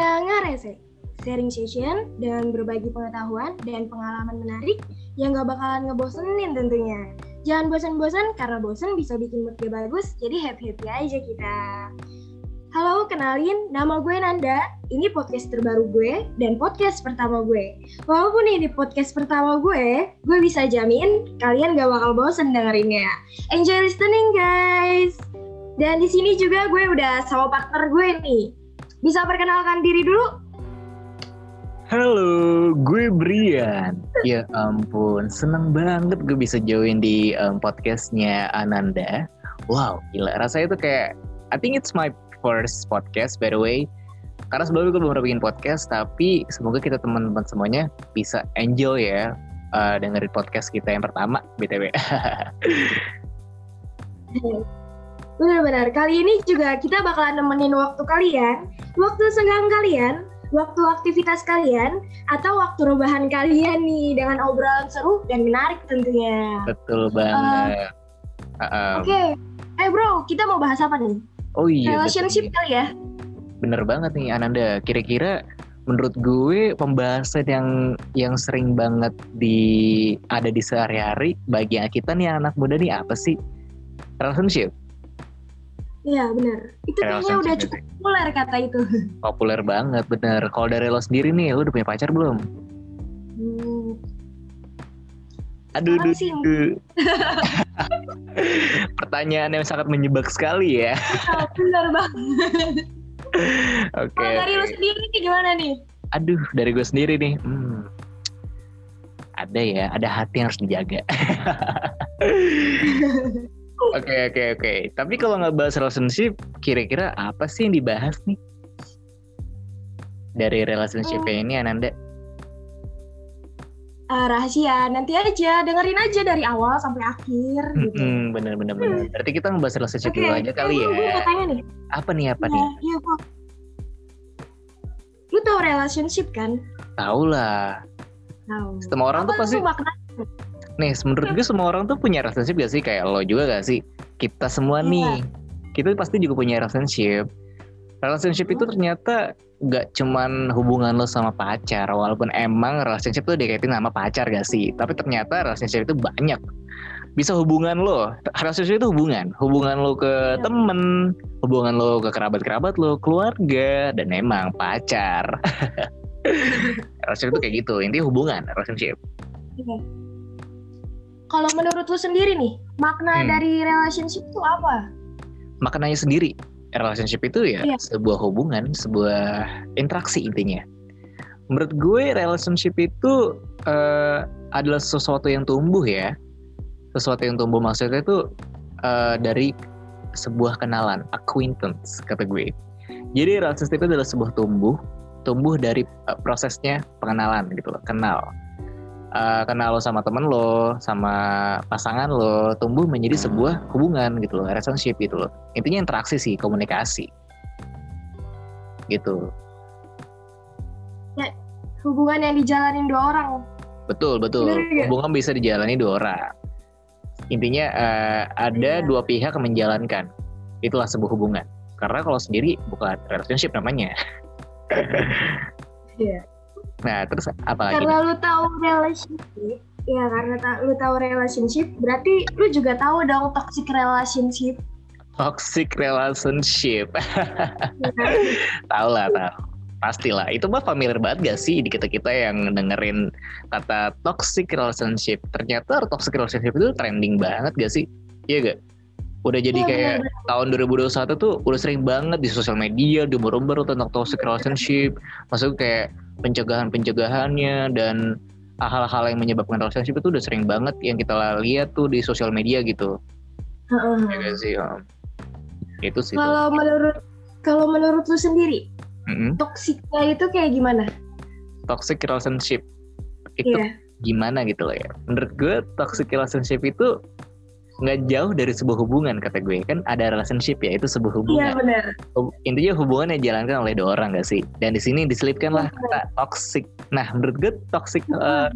Waktunya ngarese, sharing session dan berbagi pengetahuan dan pengalaman menarik yang gak bakalan ngebosenin tentunya. Jangan bosan-bosan karena bosan bisa bikin mood bagus, jadi happy-happy aja kita. Halo, kenalin, nama gue Nanda. Ini podcast terbaru gue dan podcast pertama gue. Walaupun ini podcast pertama gue, gue bisa jamin kalian gak bakal bosen dengerinnya. Enjoy listening, guys! Dan di sini juga gue udah sama partner gue nih. Bisa perkenalkan diri dulu? Halo, gue Brian. Ya ampun, seneng banget gue bisa join di um, podcastnya Ananda. Wow, gila. Rasanya itu kayak, I think it's my first podcast by the way. Karena sebelumnya gue belum pernah bikin podcast, tapi semoga kita teman-teman semuanya bisa enjoy ya uh, dengerin podcast kita yang pertama, BTW. Benar-benar. Kali ini juga kita bakalan nemenin waktu kalian, waktu senggang kalian, waktu aktivitas kalian, atau waktu rebahan kalian nih dengan obrolan seru dan menarik tentunya. Betul banget. Uh, um, Oke, okay. eh bro, kita mau bahas apa nih? Oh iya. Relationship betul. kali ya? Bener banget nih Ananda. Kira-kira menurut gue pembahasan yang yang sering banget di ada di sehari-hari bagi kita nih anak muda nih apa sih? Relationship. Iya benar. Itu kayaknya udah cukup populer kata itu. Populer banget, bener. Kalau dari lo sendiri nih, lo udah punya pacar belum? Hmm. Aduh, aduh, sih. aduh. Pertanyaan yang sangat menyebak sekali ya. Oh, benar banget. Oke. Kalau dari oke. sendiri nih gimana nih? Aduh, dari gue sendiri nih. Hmm. Ada ya, ada hati yang harus dijaga. Oke oke oke. Tapi kalau nggak bahas relationship, kira-kira apa sih yang dibahas nih? Dari relationship Hmm. ini Ananda? Ah, rahasia, nanti aja dengerin aja dari awal sampai akhir gitu. Hmm, bener bener bener. Berarti kita ngebahas relationship Oke, dulu aja kali eh, ya. Gue tanya nih. Apa nih apa Iya, nih? iya kok. Lu tau relationship kan? Tahu lah. Tahu. Semua orang tuh Apa pasti makna? Nih menurut gue semua orang tuh punya relationship gak sih kayak lo juga gak sih? Kita semua Iya. nih. Kita pasti juga punya relationship. Relationship itu ternyata gak cuman hubungan lo sama pacar walaupun emang relationship tuh dikaitin sama pacar gak sih tapi ternyata relationship itu banyak bisa hubungan lo relationship itu hubungan hubungan lo ke Iya. temen hubungan lo ke kerabat-kerabat lo keluarga dan emang pacar relationship itu kayak gitu intinya hubungan relationship Iya. Kalau menurut lu sendiri nih, makna Hmm. dari relationship itu apa? maknanya sendiri relationship itu ya Iya. sebuah hubungan sebuah interaksi intinya menurut gue relationship itu eh, adalah sesuatu yang tumbuh ya sesuatu yang tumbuh maksudnya itu eh, dari sebuah kenalan acquaintance kata gue jadi relationship itu adalah sebuah tumbuh tumbuh dari eh, prosesnya pengenalan gitu loh kenal Eh, kenal lo sama temen lo sama pasangan lo tumbuh menjadi sebuah hubungan gitu loh relationship gitu loh. Intinya interaksi sih komunikasi. Gitu. Hubungan yang dijalanin dua orang. betul betul. Bener nggak? hubungan bisa dijalani dua orang. Intinya eh, ada Iya. dua pihak yang menjalankan. Itulah sebuah hubungan. Karena kalau sendiri bukan relationship namanya. Iya. Nah terus apa lagi Karena lu tahu relationship, ya karena ta- lu tahu relationship, berarti lu juga tahu dong toxic relationship. toxic relationship. Ya tahu lah tahu. Pastilah itu mah familiar banget gak sih di kita kita yang dengerin kata toxic relationship? Ternyata toxic relationship itu trending banget gak sih? Iya gak udah jadi Iya, kayak benar-benar. tahun 2021 tuh udah sering banget di sosial media di umur-umur tentang toxic relationship. Maksudnya kayak pencegahan-pencegahannya dan hal-hal yang menyebabkan relationship itu udah sering banget yang kita lihat tuh di sosial media gitu Heeh. ya gak sih Om? itu sih. Kalau menurut kalau menurut lu sendiri, Mm-mm. toksiknya itu kayak gimana? toxic relationship itu Iya. gimana gitu loh ya menurut gue toxic relationship itu nggak jauh dari sebuah hubungan kata gue kan ada relationship ya itu sebuah Iya hubungan benar. Hub- intinya hubungan yang dijalankan oleh dua orang gak sih dan di sini diselipkan lah Iya. kata toxic nah menurut gue toxic eh,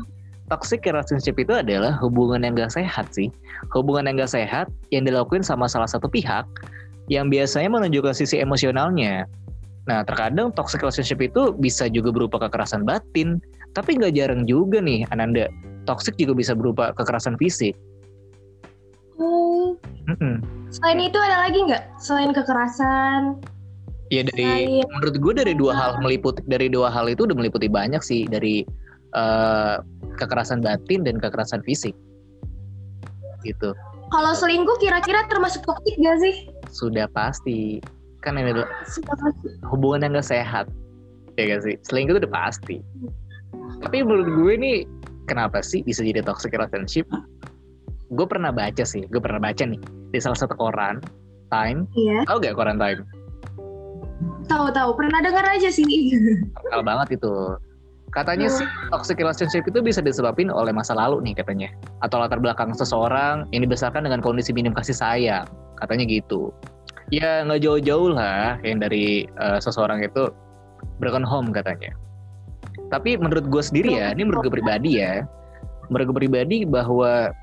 toxic relationship itu adalah hubungan yang gak sehat sih hubungan yang gak sehat yang dilakukan sama salah satu pihak yang biasanya menunjukkan sisi emosionalnya Nah, terkadang toxic relationship itu bisa juga berupa kekerasan batin, tapi nggak jarang juga nih, Ananda. Toxic juga bisa berupa kekerasan fisik. Oh, Mm-mm. selain itu ada lagi nggak? Selain kekerasan, Ya dari Selain- menurut gue dari dua hal meliputi dari dua hal itu udah meliputi banyak sih dari eh, kekerasan batin dan kekerasan fisik. Gitu. kalau selingkuh kira-kira termasuk toksik gak sih? Sudah pasti. Kan ini adalah hubungan yang gak sehat. Ya gak sih? Selingkuh itu udah pasti. Tapi menurut gue nih kenapa sih bisa jadi toxic relationship? Gue pernah baca sih, gue pernah baca nih di salah satu koran Time, Iya, tau gak koran Time? tahu-tahu. Pernah dengar aja sih. Terkenal banget itu. Katanya sih toxic relationship itu bisa disebabkan oleh masa lalu nih katanya. Atau latar belakang seseorang yang dibesarkan dengan kondisi minim kasih sayang. Katanya gitu. Ya nggak jauh-jauh lah yang dari eh, seseorang itu broken home katanya. Tapi menurut gue sendiri ya, ini menurut gue pribadi ya. Menurut gue pribadi bahwa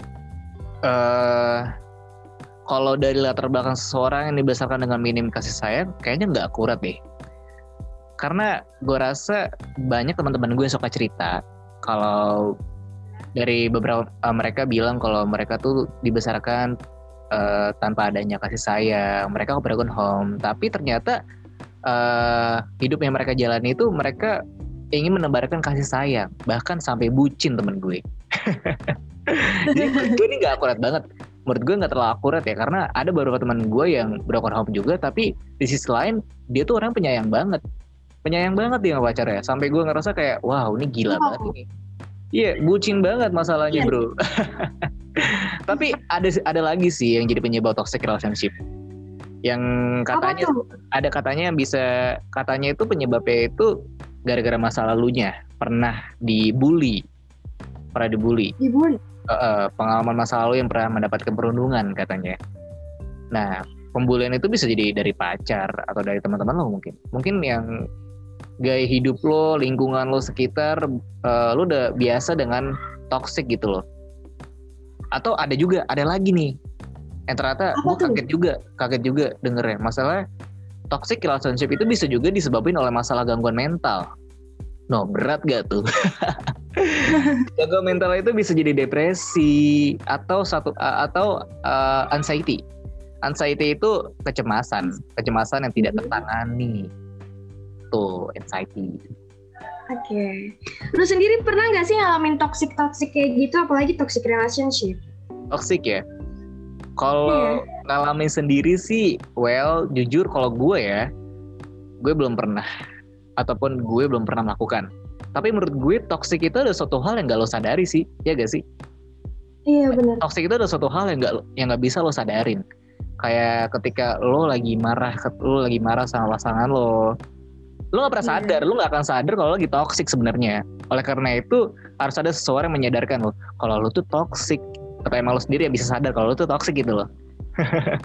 eh kalau dari latar belakang seseorang yang dibesarkan dengan minim kasih sayang, kayaknya nggak akurat deh. Karena gue rasa banyak teman-teman gue yang suka cerita. Kalau dari beberapa uh, mereka bilang kalau mereka tuh dibesarkan uh, tanpa adanya kasih sayang. Mereka ke broken home. Tapi ternyata uh, hidup yang mereka jalani itu mereka ingin menebarkan kasih sayang. Bahkan sampai bucin temen gue jadi menurut gue ini nggak akurat banget. Menurut gue nggak terlalu akurat ya karena ada beberapa teman gue yang broken home juga tapi di sisi lain dia tuh orang penyayang banget. Penyayang banget dia sama pacarnya. Sampai gue ngerasa kayak wow ini gila Wow. banget ini. Iya bucin banget masalahnya Iya. bro. Tapi ada ada lagi sih yang jadi penyebab toxic relationship. Yang katanya ada katanya yang bisa katanya itu penyebabnya itu gara-gara masa lalunya. Pernah dibully. Pernah dibully. Dibully. Eh, pengalaman masa lalu yang pernah mendapatkan perundungan katanya. Nah, pembulian itu bisa jadi dari pacar atau dari teman-teman lo mungkin. Mungkin yang gaya hidup lo, lingkungan lo sekitar, eh, lo udah biasa dengan toxic gitu loh. Atau ada juga, ada lagi nih. Yang ternyata gue kaget juga, kaget juga dengernya. Masalah toxic relationship itu bisa juga disebabkan oleh masalah gangguan mental. No, berat gak tuh? Gangguan mental itu bisa jadi depresi atau satu uh, atau uh, anxiety. Anxiety itu kecemasan, kecemasan yang tidak tertangani. Tuh, anxiety. Oke. Lu sendiri pernah nggak sih ngalamin toxic toxic kayak gitu, apalagi toxic relationship? Toxic ya. Kalau ngalamin sendiri sih, well, jujur kalau gue ya, gue belum pernah ataupun gue belum pernah melakukan. Tapi menurut gue toxic itu ada suatu hal yang gak lo sadari sih, ya gak sih? Iya benar. toxic itu ada suatu hal yang nggak yang nggak bisa lo sadarin kayak ketika lo lagi marah lo lagi marah sama pasangan lo lo nggak pernah Iya. sadar lo nggak akan sadar kalau lo lagi toxic sebenarnya oleh karena itu harus ada seseorang yang menyadarkan lo kalau lo tuh toxic atau emang lo sendiri yang bisa sadar kalau lo tuh toxic gitu loh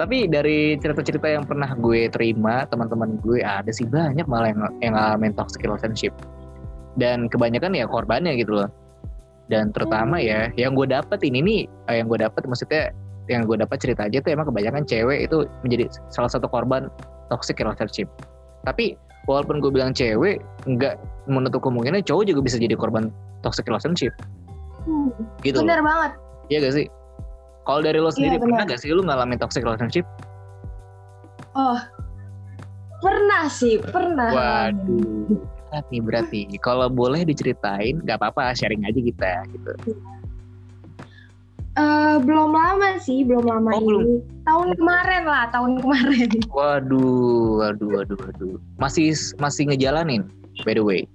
tapi dari cerita-cerita yang pernah gue terima teman-teman gue ada sih banyak malah yang yang ngalamin toxic relationship. Dan kebanyakan ya korbannya gitu loh. Dan terutama ya yang gue dapet ini nih eh, yang gue dapet maksudnya yang gue dapat cerita aja tuh emang kebanyakan cewek itu menjadi salah satu korban toxic relationship. Tapi walaupun gue bilang cewek nggak menutup kemungkinan cowok juga bisa jadi korban toxic relationship. Hmm, gitu loh. benar banget. Iya gak sih kalau dari lo sendiri Iya, pernah gak sih lo ngalamin toxic relationship Oh, pernah sih, pernah. waduh berat nih berat nih kalau boleh diceritain nggak apa-apa sharing aja kita gitu Eh, belum lama sih, belum lama Oh, ini. belum. Tahun kemarin lah, tahun kemarin. waduh waduh waduh waduh masih masih ngejalanin by the way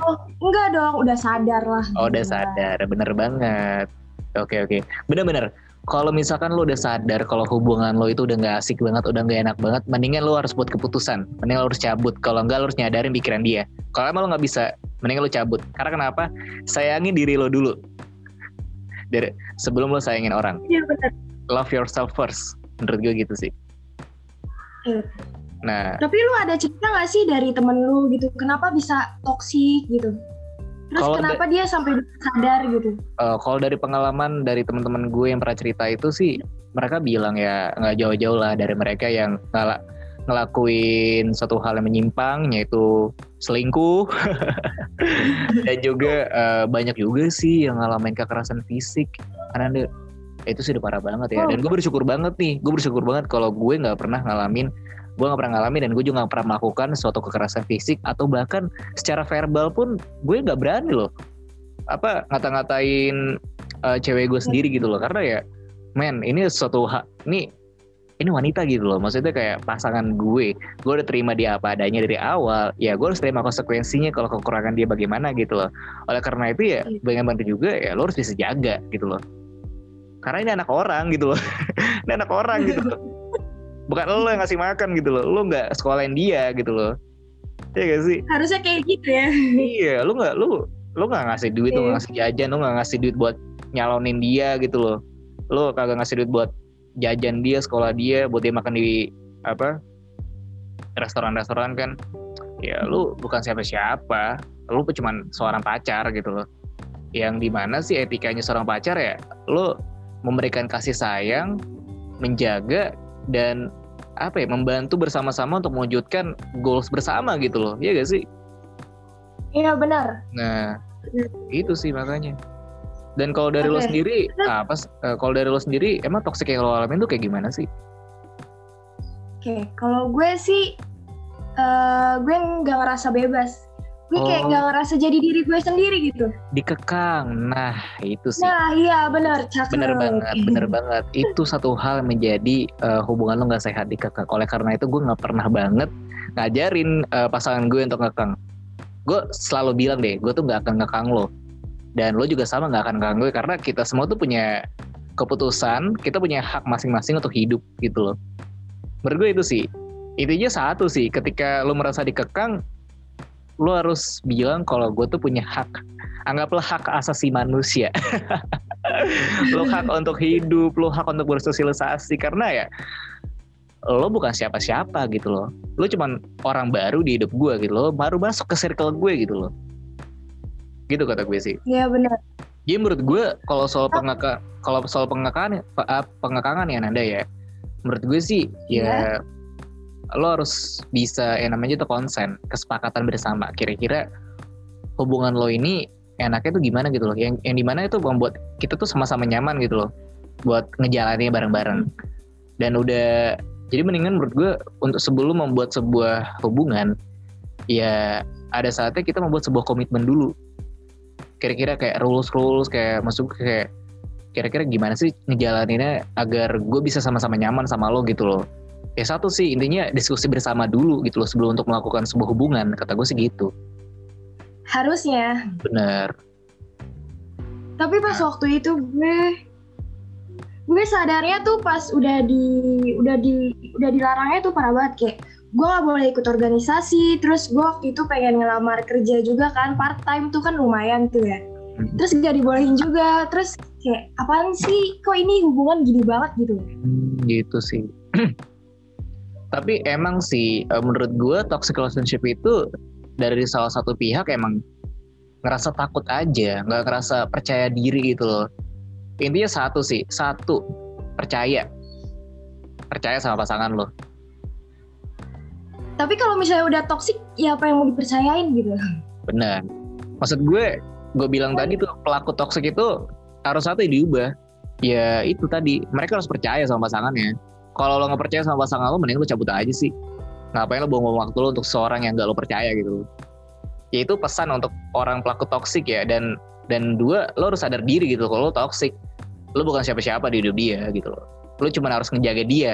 Oh, enggak dong, udah sadar lah. Oh udah sadar, bener banget. Oke oke, bener-bener. Kalau misalkan lo udah sadar kalau hubungan lo itu udah nggak asik banget, udah nggak enak banget, mendingan lo harus buat keputusan. Mendingan lo harus cabut. Kalau enggak lo harus nyadarin pikiran dia. Kalau emang lo nggak bisa, mendingan lo cabut. Karena kenapa? Sayangi diri lo dulu. Dari sebelum lo sayangin orang. Iya benar. Love yourself first. Menurut gue gitu sih. Iya. Nah, Tapi lu ada cerita nggak sih dari temen lu gitu, kenapa bisa toksik gitu? Terus Kalau kenapa dia sampai sadar gitu? Eh, kalau dari pengalaman dari teman-teman gue yang pernah cerita itu sih mereka bilang ya nggak jauh-jauh lah dari mereka yang ngala- ngelakuin satu hal yang menyimpang yaitu selingkuh dan juga uh, banyak juga sih yang ngalamin kekerasan fisik karena itu sih udah parah banget ya oh. dan gue bersyukur banget nih gue bersyukur banget kalau gue nggak pernah ngalamin gue nggak pernah ngalamin dan gue juga nggak pernah melakukan suatu kekerasan fisik atau bahkan secara verbal pun gue nggak berani loh. Apa ngata-ngatain uh, cewek gue sendiri gitu loh. Karena ya men ini suatu hak ini ini wanita gitu loh. Maksudnya kayak pasangan gue gue udah terima dia apa adanya dari awal ya gue harus terima konsekuensinya kalau kekurangan dia bagaimana gitu loh. Oleh karena itu ya iya. bantu juga ya lo harus bisa jaga gitu loh. Karena ini anak orang gitu loh. Ini anak orang gitu loh bukan lo yang ngasih makan gitu loh. Lo nggak sekolahin dia gitu loh. Iya gak sih? Harusnya kayak gitu ya. iya, lo nggak lo lo nggak ngasih duit, lo nggak ngasih jajan, lo nggak ngasih duit buat nyalonin dia gitu loh. Lo kagak ngasih duit buat jajan dia sekolah dia buat dia makan di apa restoran-restoran kan. Ya lu bukan siapa-siapa. Lu cuma seorang pacar gitu loh. Yang di mana sih etikanya seorang pacar ya? Lu memberikan kasih sayang menjaga dan apa ya membantu bersama-sama untuk mewujudkan goals bersama gitu loh iya gak sih iya benar nah itu sih makanya dan kalau dari okay. lo sendiri, apa? Uh, kalau dari lo sendiri, emang toxic yang lo alamin tuh kayak gimana sih? Oke, okay. kalau gue sih, uh, gue nggak ngerasa bebas. Gue oh. kayak nggak ngerasa jadi diri gue sendiri gitu. Dikekang, nah itu sih. Nah iya benar, cakep. Bener banget, bener banget. Itu satu hal yang menjadi uh, hubungan lo nggak sehat dikekang. Oleh karena itu gue nggak pernah banget ngajarin uh, pasangan gue untuk ngekang. Gue selalu bilang deh, gue tuh nggak akan ngekang lo dan lo juga sama nggak akan ganggu karena kita semua tuh punya keputusan kita punya hak masing-masing untuk hidup gitu loh menurut gue itu sih intinya satu sih ketika lo merasa dikekang lo harus bilang kalau gue tuh punya hak. Anggaplah hak asasi manusia. Lo hak untuk hidup lo hak untuk bersosialisasi. Karena ya lo bukan siapa-siapa gitu loh. Lo cuman orang baru di hidup gue gitu loh. Baru masuk ke circle gue gitu loh. Gitu kata gue sih. Iya benar. Jadi menurut gue kalau soal pengaka kalau soal pengakangan ah, pengakangan ya Nanda ya. Menurut gue sih ya, ya lo harus bisa yang namanya itu konsen kesepakatan bersama. Kira-kira hubungan lo ini enaknya tuh gimana gitu loh? Yang yang di mana itu membuat kita tuh sama-sama nyaman gitu loh buat ngejalaninnya bareng-bareng. Dan udah jadi mendingan menurut gue untuk sebelum membuat sebuah hubungan ya ada saatnya kita membuat sebuah komitmen dulu. Kira-kira kayak rules rules kayak masuk kayak kira-kira gimana sih ngejalaninnya agar gue bisa sama-sama nyaman sama lo gitu loh ya satu sih intinya diskusi bersama dulu gitu loh sebelum untuk melakukan sebuah hubungan. Kata gue sih gitu. Harusnya. Bener. Tapi pas nah. waktu itu gue gue sadarnya tuh pas udah di udah di udah dilarangnya tuh parah banget. Kayak gue gak boleh ikut organisasi. Terus gue waktu itu pengen ngelamar kerja juga kan part time tuh kan lumayan tuh ya. Hmm. terus gak dibolehin juga. Terus kayak apaan sih? Kok ini hubungan gini banget? gitu. Hmm, gitu sih tapi emang sih e, menurut gue toxic relationship itu dari salah satu pihak emang ngerasa takut aja nggak ngerasa percaya diri gitu loh. Intinya satu sih satu percaya. Percaya sama pasangan lo. Tapi kalau misalnya udah toksik ya apa yang mau dipercayain gitu? Benar. Maksud gue gue bilang tadi tuh pelaku toksik itu harus satu diubah. Ya itu tadi mereka harus percaya sama pasangannya kalau lo nggak percaya sama pasangan lo mending lo cabut aja sih. Ngapain lo buang waktu lo untuk seorang yang gak lo percaya gitu? Ya itu pesan untuk orang pelaku toksik ya dan dan dua lo harus sadar diri gitu kalau lo toksik lo bukan siapa-siapa di hidup dia gitu lo lo cuma harus ngejaga dia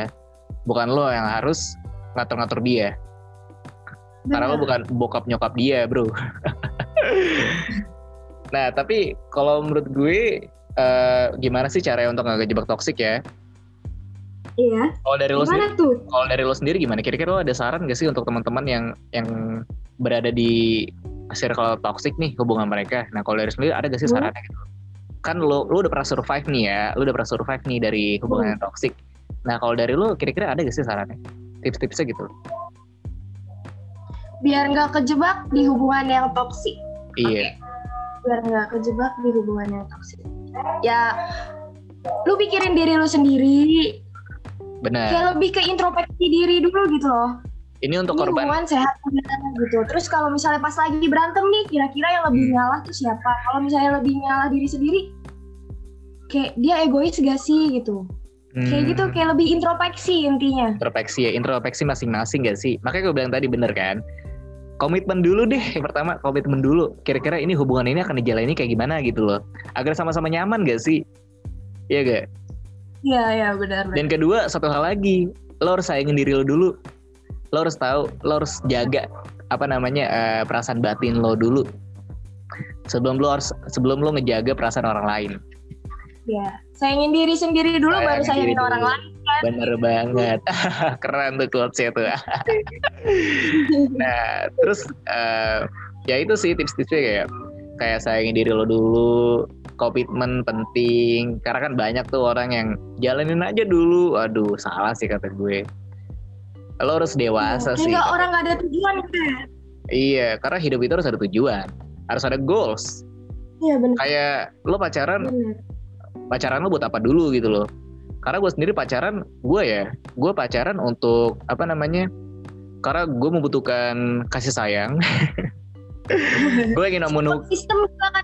bukan lo yang harus ngatur-ngatur dia. Karena lo bukan bokap nyokap dia bro. Nah tapi kalau menurut gue uh, gimana sih cara untuk nggak kejebak toksik ya Iya. Kalau dari lo sendiri, kalau dari lo sendiri gimana? Kira-kira lo ada saran gak sih untuk teman-teman yang yang berada di circle toxic nih hubungan mereka? Nah kalau dari sendiri ada gak sih sarannya gitu? Kan lo lo udah pernah survive nih ya, lo udah pernah survive nih dari hubungan yang toxic. Nah kalau dari lo kira-kira ada gak sih sarannya? Tips-tipsnya gitu? biar nggak kejebak di hubungan yang toksik. Iya. Okay. Biar nggak kejebak di hubungan yang toksik. Ya, lu pikirin diri lu sendiri. Benar. Kayak lebih ke introspeksi diri dulu gitu loh. Ini untuk ini korban hubungan sehat gitu. Terus kalau misalnya pas lagi berantem nih, kira-kira yang lebih Hmm. ngalah tuh siapa? Kalau misalnya lebih ngalah diri sendiri, kayak dia egois gak sih gitu? Kayak hmm, gitu, kayak lebih introspeksi intinya. introspeksi ya, introspeksi masing-masing gak sih? Makanya gue bilang tadi bener kan? Komitmen dulu deh, yang pertama komitmen dulu. Kira-kira ini hubungan ini akan dijalani kayak gimana gitu loh. Agar sama-sama nyaman gak sih? Iya gak? Iya, iya benar. Dan kedua, satu hal lagi, lo harus sayangin diri lo dulu. Lo harus tahu, lo harus jaga apa namanya eh, perasaan batin lo dulu. Sebelum lo harus sebelum lo ngejaga perasaan orang lain. Iya. Sayangin diri sendiri dulu, baru Sayangin sayangin diri orang dulu. lain. Bener banget. Keren tuh quotesnya tuh. nah, terus eh, ya itu sih tips-tipsnya kayak kayak sayangin diri lo dulu, komitmen penting. Karena kan banyak tuh orang yang jalanin aja dulu. Aduh, salah sih kata gue. Lo harus dewasa Kayak sih. nggak orang nggak ada tujuan kan? Iya, karena hidup itu harus ada tujuan. Harus ada goals. Iya benar. Kayak lo pacaran, Benar. pacaran lo buat apa dulu gitu loh. Karena gue sendiri pacaran, gue ya, gue pacaran untuk apa namanya? Karena gue membutuhkan kasih sayang. gue ingin memenuhi, Sistem kan.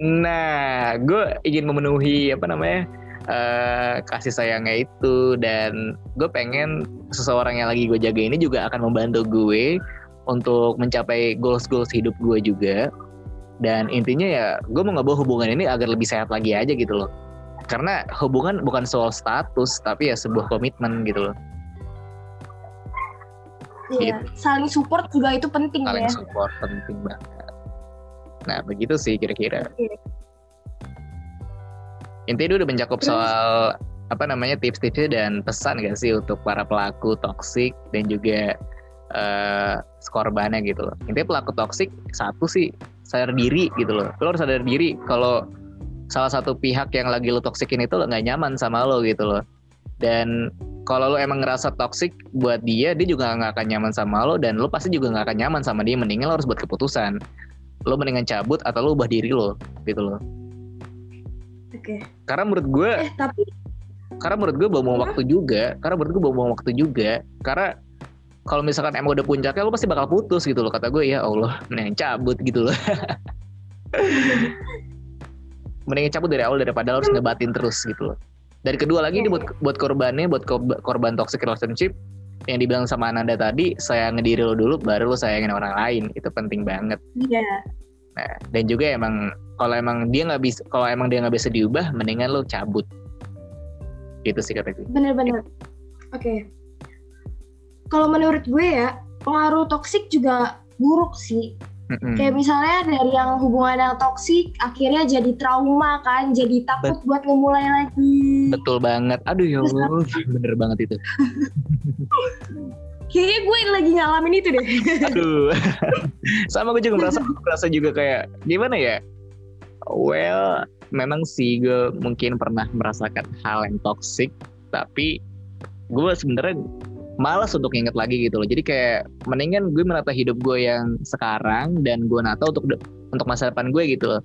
Nah, gue ingin memenuhi apa namanya? eh, kasih sayangnya itu dan gue pengen seseorang yang lagi gue jaga ini juga akan membantu gue untuk mencapai goals goals hidup gue juga dan intinya ya gue mau ngebawa hubungan ini agar lebih sehat lagi aja gitu loh karena hubungan bukan soal status tapi ya sebuah komitmen gitu loh Iya. Saling support juga itu penting saling ya. support penting banget nah begitu sih kira-kira. Iya. intinya udah mencakup Terus? soal apa namanya tips-tipsnya dan pesan gak sih untuk para pelaku toksik dan juga eh korbannya gitu loh. Intinya pelaku toksik satu sih sadar diri gitu loh. Lo harus sadar diri kalau salah satu pihak yang lagi lo toksikin itu lo nggak nyaman sama lo gitu loh. Dan kalau lo emang ngerasa toksik buat dia dia juga nggak akan nyaman sama lo dan lo pasti juga nggak akan nyaman sama dia. Mendingan lo harus buat keputusan lo mendingan cabut atau lo ubah diri lo gitu loh. Oke. karena menurut gue Eh tapi karena menurut gue buang waktu juga karena menurut gue buang waktu juga karena kalau misalkan emang udah puncaknya lo pasti bakal putus gitu loh. Kata gue ya Allah mendingan cabut gitu loh. Mendingan cabut dari awal daripada lo harus ngebatin terus gitu loh. Dan kedua lagi ini buat buat korbannya buat korba- korban toxic relationship yang dibilang sama Ananda tadi sayang diri lo dulu baru lo sayangin orang lain itu penting banget iya. nah dan juga emang kalau emang dia nggak bisa kalau emang dia nggak bisa diubah mendingan lo cabut gitu sih kata gue Bener-bener. Oke. Kalau menurut gue ya, pengaruh toksik juga buruk sih. Mm-mm. Kayak misalnya dari yang hubungan yang toksik, akhirnya jadi trauma kan, jadi takut buat ngemulai lagi. Betul banget. Aduh ya Allah, bener banget itu. Kayaknya gue lagi ngalamin itu deh. Aduh. Sama gue juga merasa merasa juga kayak gimana ya? Well, memang sih gue mungkin pernah merasakan hal yang toxic, tapi gue sebenarnya malas untuk inget lagi gitu loh. Jadi kayak mendingan gue menata hidup gue yang sekarang dan gue nata untuk untuk masa depan gue gitu loh.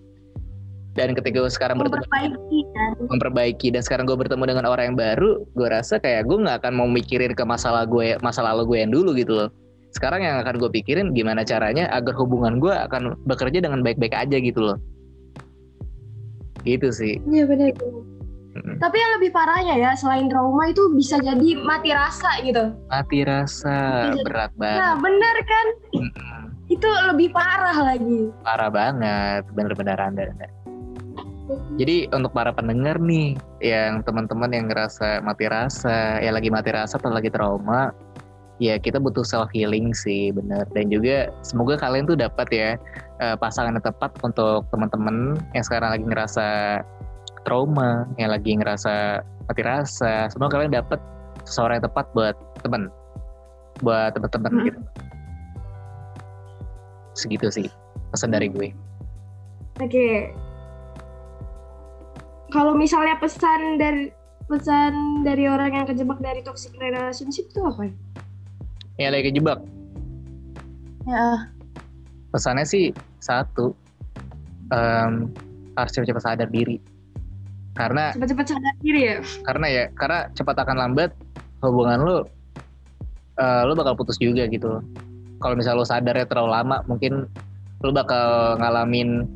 Dan ketika gue sekarang bertemu Memperbaiki kan. memperbaiki dan sekarang gue bertemu dengan orang yang baru gue rasa kayak gue nggak akan mau mikirin ke masalah gue masa lalu gue yang dulu gitu loh sekarang yang akan gue pikirin gimana caranya agar hubungan gue akan bekerja dengan baik-baik aja gitu loh gitu sih Iya benar. Tapi yang lebih parahnya ya, selain trauma itu bisa jadi mati rasa gitu. mati rasa Bisa- berat Nah banget bener kan? Mm-mm. Itu lebih parah lagi. parah banget bener-bener anda Anda. jadi untuk para pendengar nih yang teman-teman yang ngerasa mati rasa yang lagi mati rasa atau lagi trauma ya kita butuh self healing sih bener dan juga semoga kalian tuh dapat ya eh, pasangan yang tepat untuk teman-teman yang sekarang lagi ngerasa trauma yang lagi ngerasa mati rasa semoga kalian dapat seseorang yang tepat buat teman buat teman-teman Mm. gitu segitu sih pesan dari gue Oke. Kalau misalnya pesan dari pesan dari orang yang kejebak dari toxic relationship itu apa? yang lagi kejebak Ya. pesannya sih satu em, harus cepat-cepat sadar diri karena Cepat-cepat sadar diri ya. karena ya karena cepat akan lambat hubungan lo uh, lo bakal putus juga gitu. Kalau misalnya lo sadarnya terlalu lama mungkin lo bakal ngalamin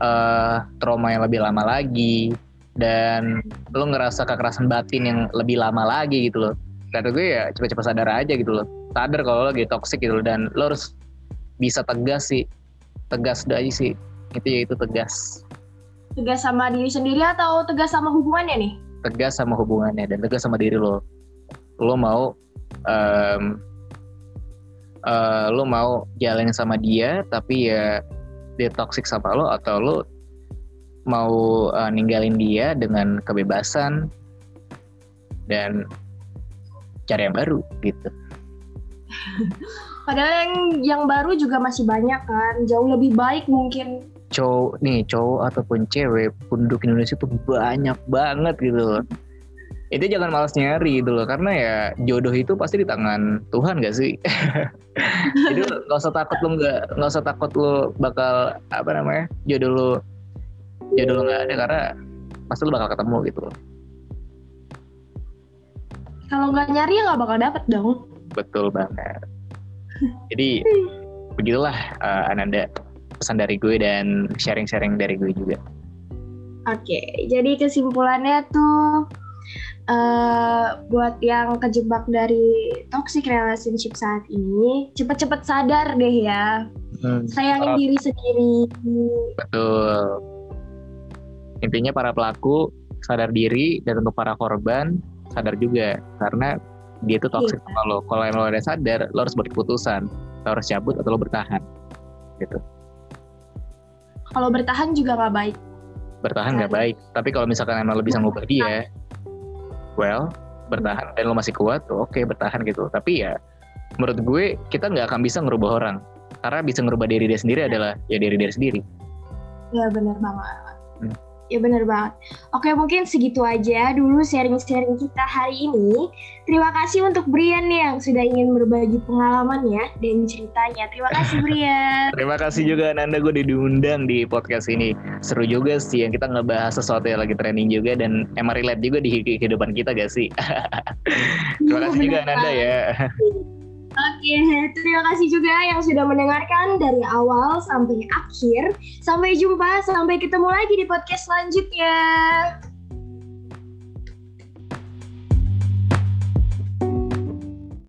uh, trauma yang lebih lama lagi. Dan lo ngerasa kekerasan batin yang lebih lama lagi gitu loh. Kata gue ya cepat-cepat sadar aja gitu loh. Sadar kalau lo lagi toxic gitu loh. Dan lo harus bisa tegas sih. Tegas aja sih. Itu ya itu tegas tegas sama diri sendiri atau tegas sama hubungannya nih tegas sama hubungannya dan tegas sama diri lo lo mau um, uh, lo mau jalan sama dia tapi ya dia toxic sama lo atau lo mau uh, ninggalin dia dengan kebebasan dan cari yang baru gitu. Padahal yang yang baru juga masih banyak kan, jauh lebih baik mungkin. Cowok nih, cowok ataupun cewek penduduk Indonesia tuh banyak banget gitu loh. Itu jangan malas nyari gitu loh karena ya jodoh itu pasti di tangan Tuhan gak sih? Jadi nggak usah takut lo nggak nggak usah takut lo bakal apa namanya jodoh lo jodoh lo nggak ada karena pasti lo bakal ketemu gitu loh. Kalau nggak nyari ya nggak bakal dapet dong. Betul banget. Jadi begitulah uh, Ananda pesan dari gue dan sharing-sharing dari gue juga Oke, jadi kesimpulannya tuh uh, buat yang kejebak dari toxic relationship saat ini, cepet-cepet sadar deh ya. Hmm, Sayangin diri sendiri. Betul. Intinya para pelaku sadar diri dan untuk para korban sadar juga karena dia itu toxic iya. sama lo. Kalau lo udah sadar, lo harus buat keputusan. Lo harus cabut atau lo bertahan. Gitu. Kalau bertahan juga nggak baik. Bertahan nggak baik. Tapi kalau misalkan emang lo bisa ngubah dia, well bertahan dan lo masih kuat oke okay, bertahan gitu. Tapi ya menurut gue kita nggak akan bisa ngerubah orang. Karena bisa ngerubah diri dia sendiri adalah ya diri dia sendiri. Ya benar banget. Hmm. Ya bener banget. Oke mungkin segitu aja dulu sharing-sharing kita hari ini. Terima kasih untuk Brian yang sudah ingin berbagi pengalamannya dan ceritanya. Terima kasih Brian. Terima kasih juga Nanda gue diundang di podcast ini. Seru juga sih yang kita ngebahas sesuatu yang lagi trending juga dan emang relate juga di kehidupan kita gak sih? Terima kasih juga Nanda ya. Oke, terima kasih juga yang sudah mendengarkan dari awal sampai akhir. Sampai jumpa, sampai ketemu lagi di podcast selanjutnya.